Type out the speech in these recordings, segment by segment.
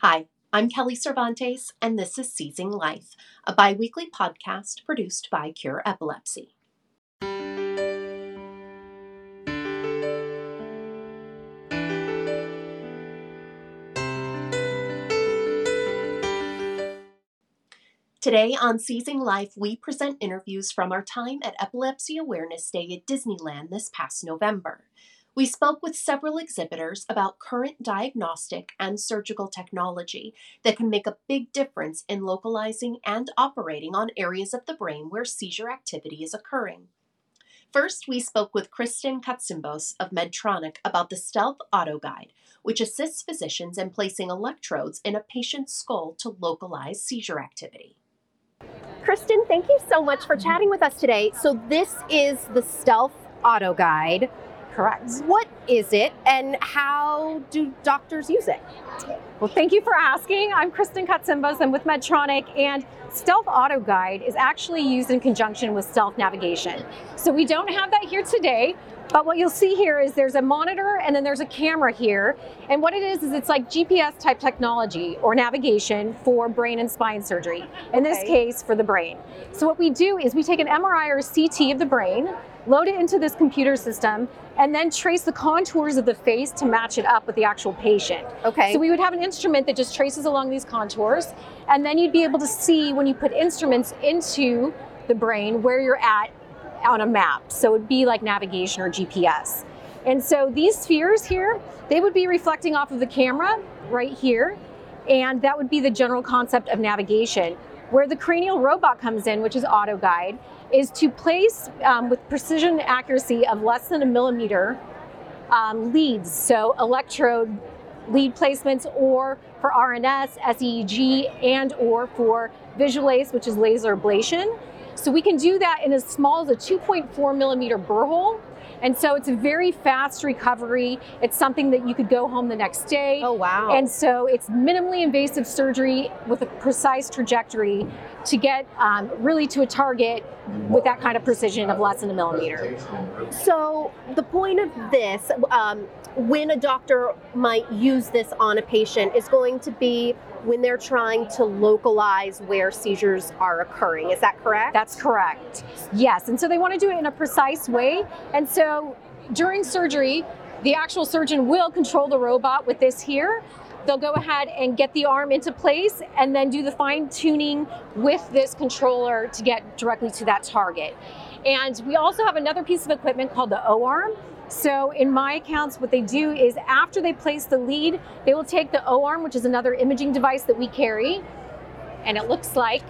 Hi, I'm Kelly Cervantes, and this is Seizing Life, a bi weekly podcast produced by Cure Epilepsy. Today on Seizing Life, we present interviews from our time at Epilepsy Awareness Day at Disneyland this past November. We spoke with several exhibitors about current diagnostic and surgical technology that can make a big difference in localizing and operating on areas of the brain where seizure activity is occurring. First, we spoke with Kristen Katsimbos of Medtronic about the Stealth Auto Guide, which assists physicians in placing electrodes in a patient's skull to localize seizure activity. Kristen, thank you so much for chatting with us today. So, this is the Stealth Auto Guide. Correct. What is it and how do doctors use it? Well, thank you for asking. I'm Kristen Katsimbos. I'm with Medtronic, and Stealth Auto Guide is actually used in conjunction with Stealth Navigation. So we don't have that here today, but what you'll see here is there's a monitor and then there's a camera here. And what it is, is it's like GPS type technology or navigation for brain and spine surgery. In this Okay. case, for the brain. So what we do is we take an MRI or CT of the brain, load it into this computer system, and then trace the contours of the face to match it up with the actual patient. Okay. So we would have an instrument that just traces along these contours, and then you'd be able to see when you put instruments into the brain where you're at on a map. So it'd be like navigation or GPS. And so these spheres here, they would be reflecting off of the camera right here, and that would be the general concept of navigation. Where the cranial robot comes in, which is auto guide, is to place um, with precision accuracy of less than a millimeter um, leads, so electrode lead placements, or for RNS, SEEG, and or for Visualase, which is laser ablation. So we can do that in as small as a 2.4 millimeter burr hole. And so it's a very fast recovery. It's something that you could go home the next day. oh, wow. And so it's minimally invasive surgery with a precise trajectory to get um, really to a target with that kind of precision of less than a millimeter. so, the point of this, um, when a doctor might use this on a patient, is going to be when they're trying to localize where seizures are occurring. Is that correct? That's correct. Yes. And so they want to do it in a precise way. And so during surgery, the actual surgeon will control the robot with this here. They'll go ahead and get the arm into place and then do the fine tuning with this controller to get directly to that target. And we also have another piece of equipment called the O arm. So in my accounts, what they do is after they place the lead, they will take the O arm, which is another imaging device that we carry, and it looks like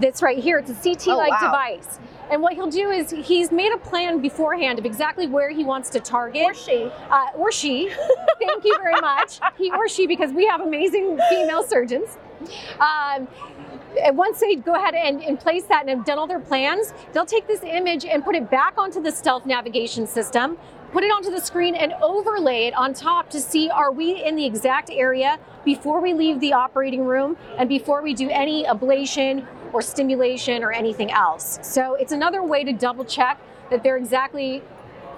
this right here. It's a CT-like Oh, wow. device. And what he'll do is he's made a plan beforehand of exactly where he wants to target. Or she. Uh, or she. Thank you very much. He or she, because we have amazing female surgeons. Um, once they go ahead and, and place that and have done all their plans, they'll take this image and put it back onto the stealth navigation system, put it onto the screen, and overlay it on top to see are we in the exact area before we leave the operating room and before we do any ablation or stimulation or anything else. So it's another way to double check that they're exactly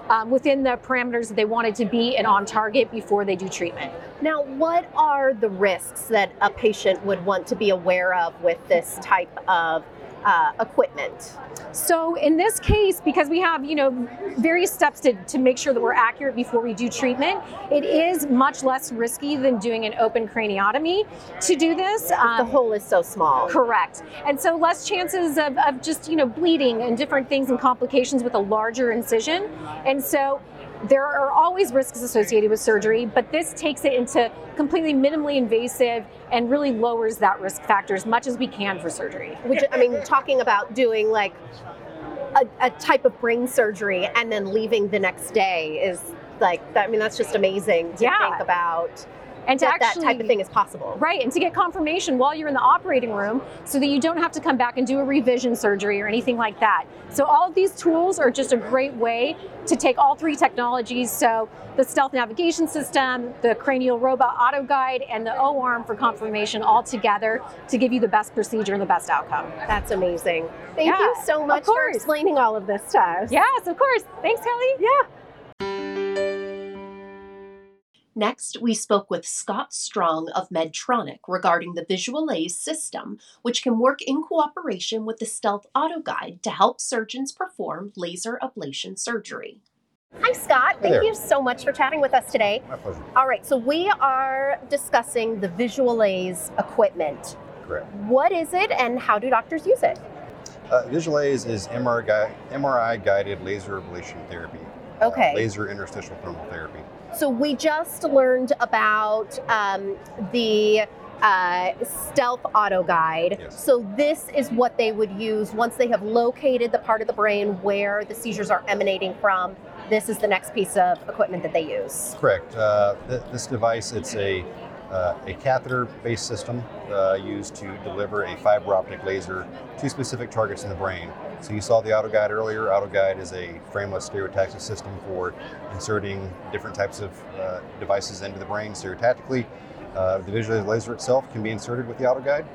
um, within the parameters that they wanted to be and on target before they do treatment. Now, what are the risks that a patient would want to be aware of with this type of uh, equipment? So in this case, because we have, you know, various steps to, to make sure that we're accurate before we do treatment, it is much less risky than doing an open craniotomy to do this. The Um, hole is so small. Correct. And so less chances of, of just, you know, bleeding and different things and complications with a larger incision. And so there are always risks associated with surgery, but this takes it into completely minimally invasive and really lowers that risk factor as much as we can for surgery. Which, I mean, talking about doing like a, a type of brain surgery and then leaving the next day is like, I mean, that's just amazing to Yeah. think about And to that that type of thing is possible. Right, and to get confirmation while you're in the operating room so that you don't have to come back and do a revision surgery or anything like that. So, all of these tools are just a great way to take all three technologies so the stealth navigation system, the cranial robot auto guide, and the O arm for confirmation all together to give you the best procedure and the best outcome. That's amazing. Thank Yeah, you so much for explaining all of this to us. Yes, of course. Thanks, Kelly. Yeah. Next, we spoke with Scott Strong of Medtronic regarding the Visualase system, which can work in cooperation with the Stealth Auto Guide to help surgeons perform laser ablation surgery. Hi, Scott. Thank there. you so much for chatting with us today. My pleasure. All right, so we are discussing the Visualase equipment. Correct. What is it and how do doctors use it? Uh, Visualase is MRI, MRI guided laser ablation therapy. uh, Okay. laser interstitial thermal therapy. So we just learned about um, the uh, stealth auto guide. Yes. So this is what they would use once they have located the part of the brain where the seizures are emanating from. This is the next piece of equipment that they use. Correct. Uh, th- this device, it's a uh, a catheter-based system uh, used to deliver a fiber optic laser to specific targets in the brain. So you saw the AutoGuide earlier. AutoGuide is a frameless stereotactic system for inserting different types of uh, devices into the brain stereotactically. Uh, the Visualase laser itself can be inserted with the AutoGuide.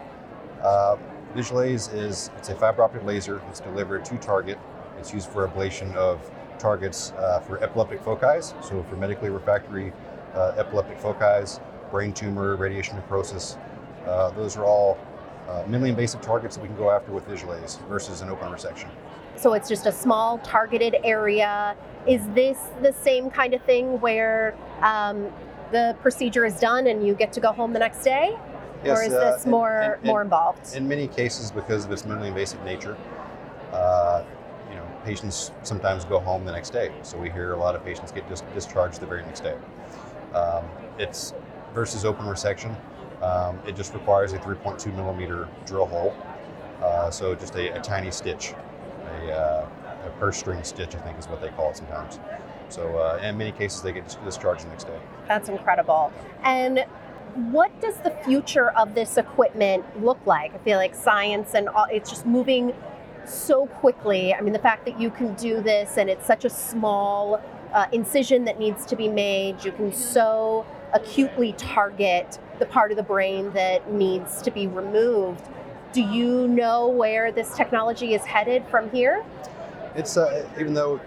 Uh, Visualase is it's a fiber optic laser. It's delivered to target. It's used for ablation of targets uh, for epileptic foci. So for medically refractory uh, epileptic foci, brain tumor, radiation necrosis, uh, those are all uh, minimally invasive targets that we can go after with Visualase versus an open resection. So it's just a small targeted area. Is this the same kind of thing where um, the procedure is done and you get to go home the next day? or is uh, this in- more in- more involved? In many cases, because of its minimally invasive nature, uh, you know, patients sometimes go home the next day. So we hear a lot of patients get dis- discharged the very next day. Um, it's versus open resection. Um, it just requires a 3.2 millimeter drill hole. Uh, so just a, a tiny stitch, a, uh, a purse string stitch, I think is what they call it sometimes. So uh, in many cases, they get discharged the next day. That's incredible. And what does the future of this equipment look like? I feel like science and all, it's just moving so quickly. I mean, the fact that you can do this and it's such a small uh, incision that needs to be made, you can so acutely target the part of the brain that needs to be removed. Do you know where this technology is headed from here? It's uh, even though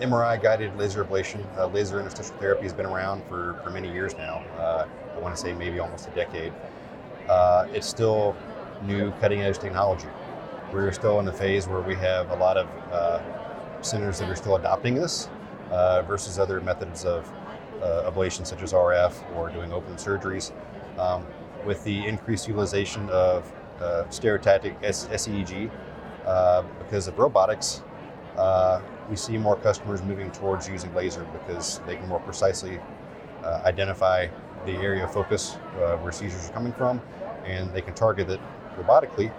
MRI guided laser ablation, uh, laser interstitial therapy has been around for, for many years now. Uh, I want to say maybe almost a decade. Uh, it's still new, cutting edge technology. We're still in the phase where we have a lot of uh, centers that are still adopting this uh, versus other methods of uh, ablation, such as RF or doing open surgeries. Um, with the increased utilization of uh, stereotactic SEEG, uh, because of robotics, uh, we see more customers moving towards using laser because they can more precisely uh, identify the area of focus uh, where seizures are coming from, and they can target it robotically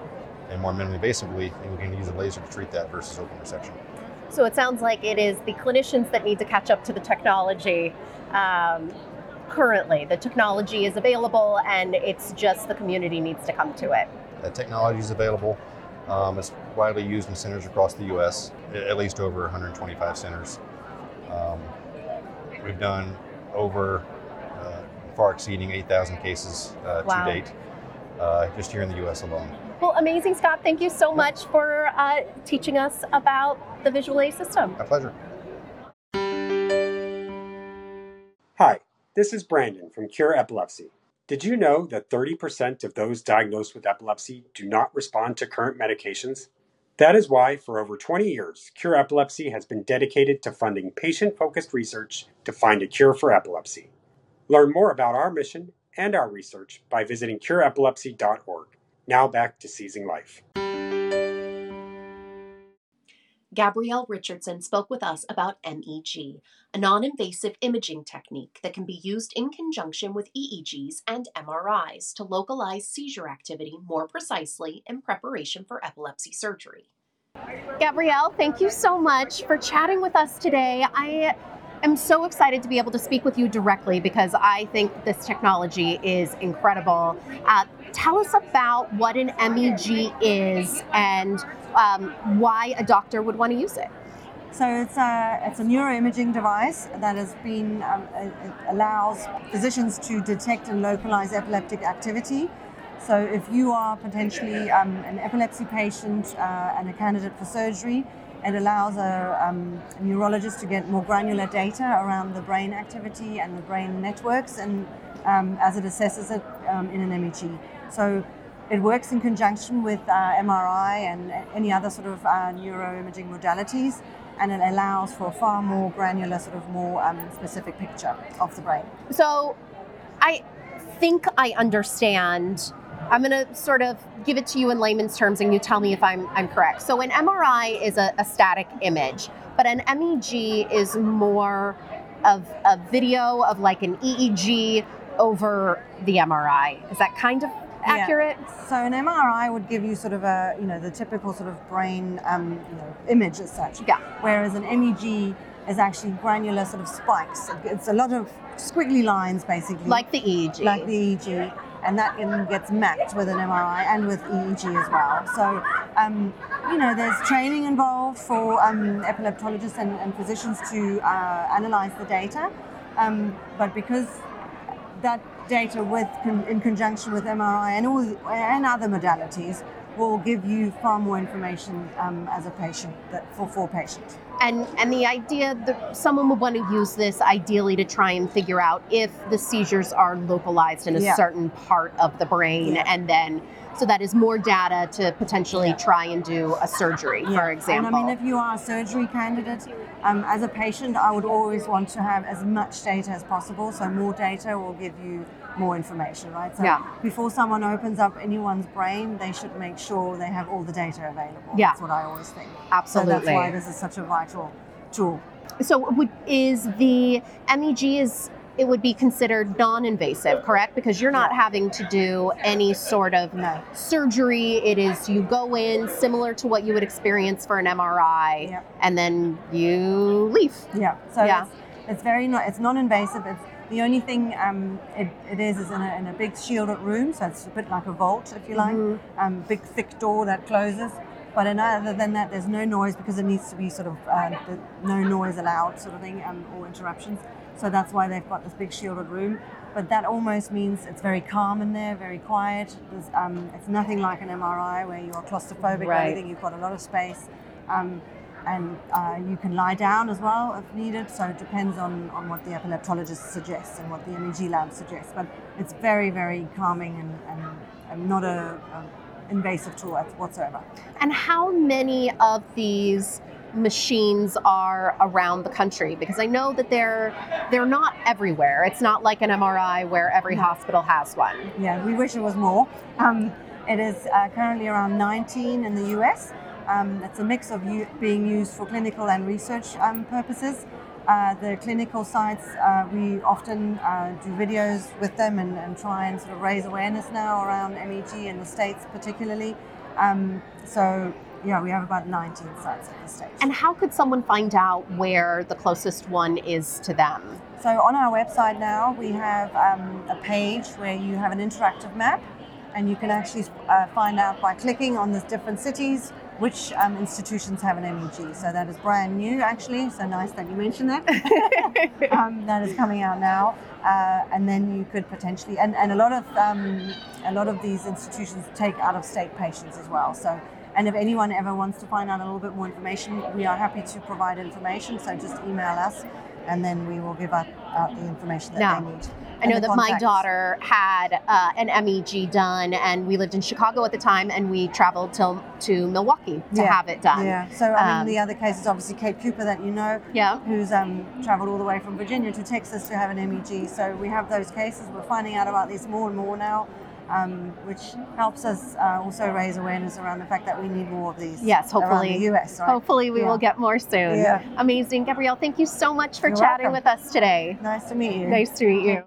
and more minimally invasively, and we can use a laser to treat that versus open resection. So it sounds like it is the clinicians that need to catch up to the technology. Um, currently, the technology is available, and it's just the community needs to come to it. The technology is available. Um, it's widely used in centers across the U.S., at least over 125 centers. Um, we've done over uh, far exceeding 8,000 cases uh, Wow. to date, uh, just here in the U.S. alone. Well, amazing, Scott. Thank you so much for uh, teaching us about the Visualase system. My pleasure. Hi, this is Brandon from Cure Epilepsy. Did you know that 30% of those diagnosed with epilepsy do not respond to current medications? That is why, for over 20 years, Cure Epilepsy has been dedicated to funding patient focused research to find a cure for epilepsy. Learn more about our mission and our research by visiting cureepilepsy.org. Now back to Seizing Life. Gabrielle Richardson spoke with us about MEG, a non invasive imaging technique that can be used in conjunction with EEGs and MRIs to localize seizure activity more precisely in preparation for epilepsy surgery. Gabrielle, thank you so much for chatting with us today. I am so excited to be able to speak with you directly because I think this technology is incredible. Uh, tell us about what an MEG is and um, why a doctor would want to use it. So it's a, it's a neuroimaging device that has been um, allows physicians to detect and localize epileptic activity. So if you are potentially um, an epilepsy patient uh, and a candidate for surgery, It allows a, um, a neurologist to get more granular data around the brain activity and the brain networks, and um, as it assesses it um, in an MEG. So it works in conjunction with uh, MRI and any other sort of uh, neuroimaging modalities, and it allows for a far more granular, sort of more um, specific picture of the brain. So I think I understand. I'm going to sort of give it to you in layman's terms and you tell me if I'm, I'm correct. So, an MRI is a, a static image, but an MEG is more of a video of like an EEG over the MRI. Is that kind of accurate? Yeah. So an MRI would give you sort of a, you know, the typical sort of brain, um, you know, image as such. Yeah. Whereas an MEG is actually granular sort of spikes. It's a lot of squiggly lines, basically. Like the EEG. Like the EEG. And that gets mapped with an MRI and with EEG as well. So, um, you know, there's training involved for um, epileptologists and, and, physicians to uh, analyze the data. Um, but because that data with in conjunction with MRI and all and other modalities will give you far more information um, as a patient that for for patients. And and the idea that someone would want to use this ideally to try and figure out if the seizures are localized in a yeah. certain part of the brain, yeah. and then so that is more data to potentially yeah. try and do a surgery, for example. And I mean, if you are a surgery candidate, um, as a patient, I would always want to have as much data as possible. So more data will give you more information, right? So yeah. before someone opens up anyone's brain, they should make sure they have all the data available. Yeah. That's what I always think. Absolutely. So that's why this is such a vital tool. So would, is the MEG is it would be considered non-invasive, correct? Because you're not having to do any sort of no. surgery. It is you go in similar to what you would experience for an MRI, yep. and then you leave. Yeah. So yeah. It's, it's very not. It's non-invasive. It's the only thing um, it, it is is in a, in a, big shielded room, so it's a bit like a vault, if you like. Mm-hmm. Um, big thick door that closes. But other than that, there's no noise because it needs to be sort of uh, no noise allowed, sort of thing, um, or interruptions. So that's why they've got this big shielded room. But that almost means it's very calm in there, very quiet. Um, it's nothing like an MRI where you're claustrophobic right. or anything. You've got a lot of space. Um, and uh, you can lie down as well if needed. So it depends on, on what the epileptologist suggests and what the MEG lab suggests. But it's very, very calming and, and, and not a, a, invasive tool whatsoever. And how many of these machines are around the country? Because I know that they're they're not everywhere. It's not like an MRI where every no. hospital has one. Yeah, we wish it was more. Um, it is uh, currently around 19 in the US um, it's a mix of being used for clinical and research um, purposes. Uh, the clinical sites, uh, we often uh, do videos with them and, and, try and sort of raise awareness now around MEG in the States, particularly. Um, so, yeah, we have about 19 sites at the States. And how could someone find out where the closest one is to them? So, on our website now, we have um, a page where you have an interactive map, and you can actually uh, find out by clicking on the different cities which um, institutions have an MEG. So that is brand new, actually. So nice that you mentioned that. um, that is coming out now, uh, and then you could potentially, and, and a lot of um, a lot of these institutions take out of state patients as well. So. And if anyone ever wants to find out a little bit more information, we are happy to provide information. So just email us, and then we will give out, out the information that they need. I know that my daughter had uh, an MEG done, and we lived in Chicago at the time, and we traveled to to Milwaukee to yeah. have it done. Yeah. So I mean, um, the other case is obviously Kate Cooper that you know, yeah, who's um, traveled all the way from Virginia to Texas to have an MEG. So we have those cases. We're finding out about this more and more now. Um, which helps us uh, also raise awareness around the fact that we need more of these. Yes, hopefully, the US. Right? Hopefully, we yeah. will get more soon. Yeah. Amazing, Gabrielle. Thank you so much for You're chatting welcome. with us today. Nice to meet you. Nice to meet you.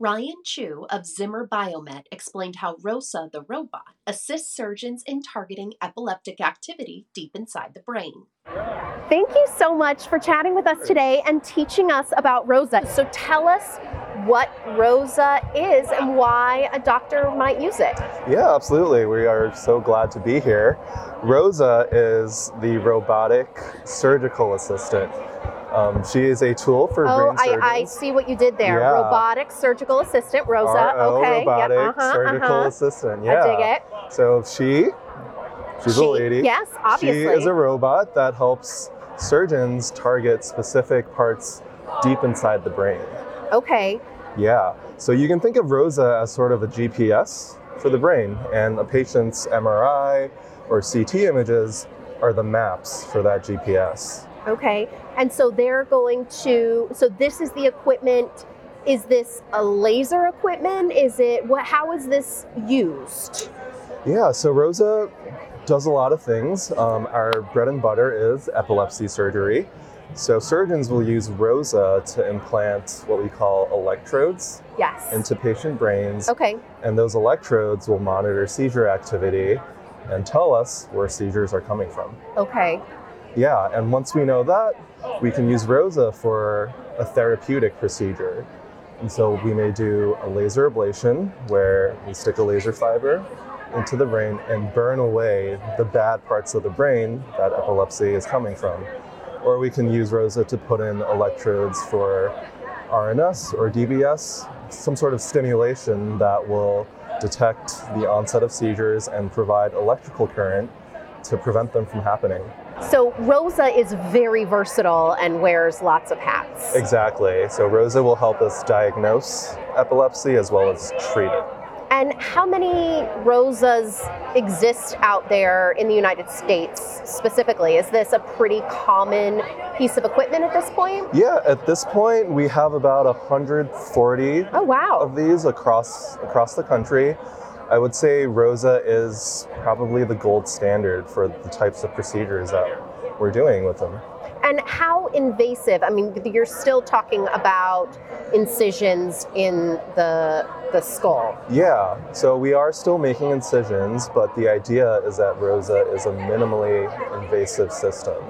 Ryan Chu of Zimmer Biomet explained how ROSA, the robot, assists surgeons in targeting epileptic activity deep inside the brain. Thank you so much for chatting with us today and teaching us about ROSA. So tell us what ROSA is and why a doctor might use it. Yeah, absolutely. We are so glad to be here. ROSA is the robotic surgical assistant. Um, she is a tool for oh, brain surgeons. I, I see what you did there. Yeah. Robotic surgical assistant, Rosa. RO okay. robotic yeah, uh-huh, surgical uh-huh. assistant. Yeah. I dig it. So she She's She- a lady. Yes, obviously. She is a robot that helps surgeons target specific parts deep inside the brain. Okay. Yeah. So you can think of Rosa as sort of a GPS for the brain, and a patient's MRI or CT images are the maps for that GPS. Okay. And so they're going to so this is the equipment is this a laser equipment? Is it what how is this used? Yeah, so Rosa does a lot of things. Um, our bread and butter is epilepsy surgery. So surgeons will use Rosa to implant what we call electrodes Yes. into patient brains, Okay. and those electrodes will monitor seizure activity and tell us where seizures are coming from. Okay. Yeah, and once we know that, we can use Rosa for a therapeutic procedure. And so we may do a laser ablation where we stick a laser fiber into the brain and burn away the bad parts of the brain that epilepsy is coming from. Or we can use Rosa to put in electrodes for RNS or DBS, some sort of stimulation that will detect the onset of seizures and provide electrical current to prevent them from happening. So Rosa is very versatile and wears lots of hats. Exactly. So Rosa will help us diagnose epilepsy as well as treat it. And how many Rosas exist out there in the United States specifically? Is this a pretty common piece of equipment at this point? Yeah, at this point we have about 140 Oh wow. of these across across the country. I would say Rosa is probably the gold standard for the types of procedures that we're doing with them. And how invasive? I mean, you're still talking about incisions in the the skull. Yeah, so we are still making incisions, but the idea is that Rosa is a minimally invasive system.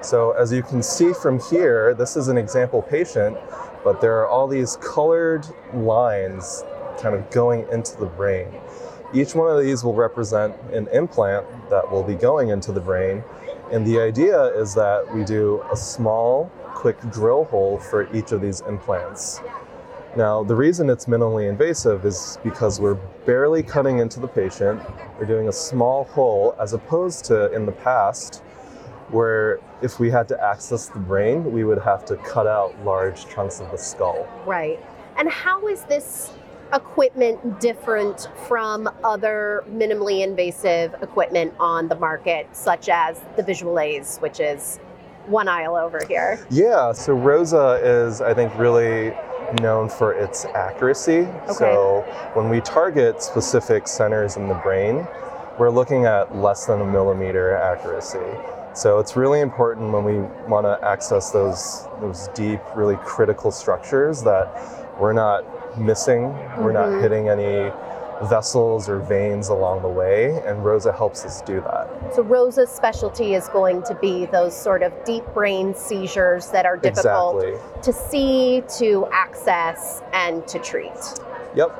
So as you can see from here, this is an example patient, but there are all these colored lines kind of going into the brain. Each one of these will represent an implant that will be going into the brain. And the idea is that we do a small, quick drill hole for each of these implants. Now, the reason it's minimally invasive is because we're barely cutting into the patient. We're doing a small hole as opposed to in the past, where if we had to access the brain, we would have to cut out large chunks of the skull. Right. And how is this equipment different from other minimally invasive equipment on the market, such as the Visualase, which is one aisle over here? Yeah, so Rosa is, I think, really known for its accuracy. So when we target specific centers in the brain, we're looking at less than a millimeter accuracy. So it's really important when we want to access those those deep, really critical structures that we're not missing, we're Mhm. not hitting any vessels or veins along the way, and Rosa helps us do that. So Rosa's specialty is going to be those sort of deep brain seizures that are difficult Exactly. to see, to access, and to treat. Yep.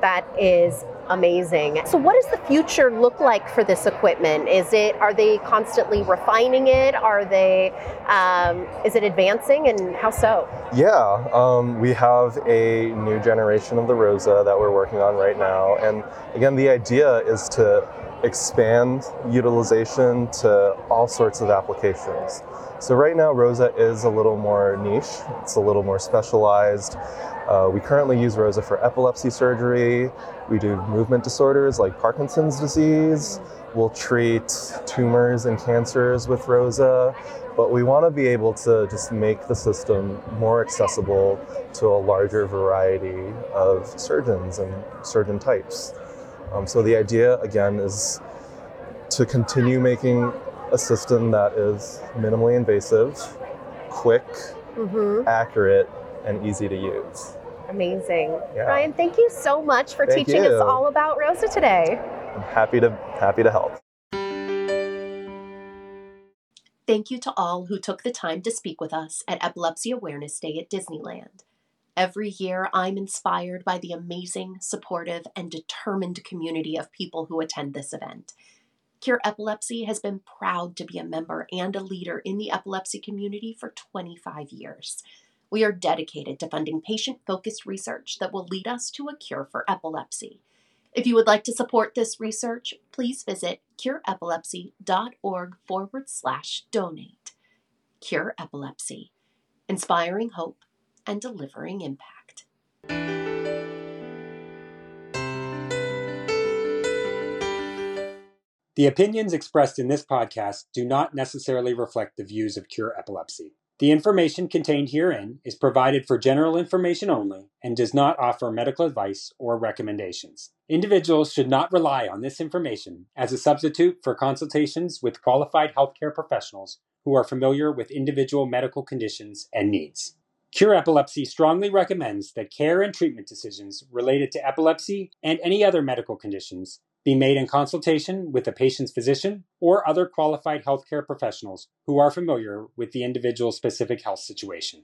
That is amazing. So what does the future look like for this equipment? Is it are they constantly refining it? Are they um, is it advancing and how so? Yeah, um, we have a new generation of the Rosa that we're working on right now. And again, the idea is to expand utilization to all sorts of applications. So, right now, Rosa is a little more niche, it's a little more specialized. Uh, we currently use Rosa for epilepsy surgery. We do movement disorders like Parkinson's disease. We'll treat tumors and cancers with Rosa but we want to be able to just make the system more accessible to a larger variety of surgeons and surgeon types. Um, so the idea again is to continue making a system that is minimally invasive, quick, Mm-hmm. accurate, and easy to use. Amazing. Yeah. Ryan, thank you so much for Thank teaching you. us all about Rosa today. I'm happy to happy to help. Thank you to all who took the time to speak with us at Epilepsy Awareness Day at Disneyland. Every year, I'm inspired by the amazing, supportive, and determined community of people who attend this event. Cure Epilepsy has been proud to be a member and a leader in the epilepsy community for 25 years. We are dedicated to funding patient focused research that will lead us to a cure for epilepsy. If you would like to support this research, please visit cureepilepsy.org forward slash donate. Cure Epilepsy, inspiring hope and delivering impact. The opinions expressed in this podcast do not necessarily reflect the views of Cure Epilepsy. The information contained herein is provided for general information only and does not offer medical advice or recommendations. Individuals should not rely on this information as a substitute for consultations with qualified healthcare professionals who are familiar with individual medical conditions and needs. Cure Epilepsy strongly recommends that care and treatment decisions related to epilepsy and any other medical conditions be made in consultation with the patient's physician or other qualified healthcare professionals who are familiar with the individual's specific health situation.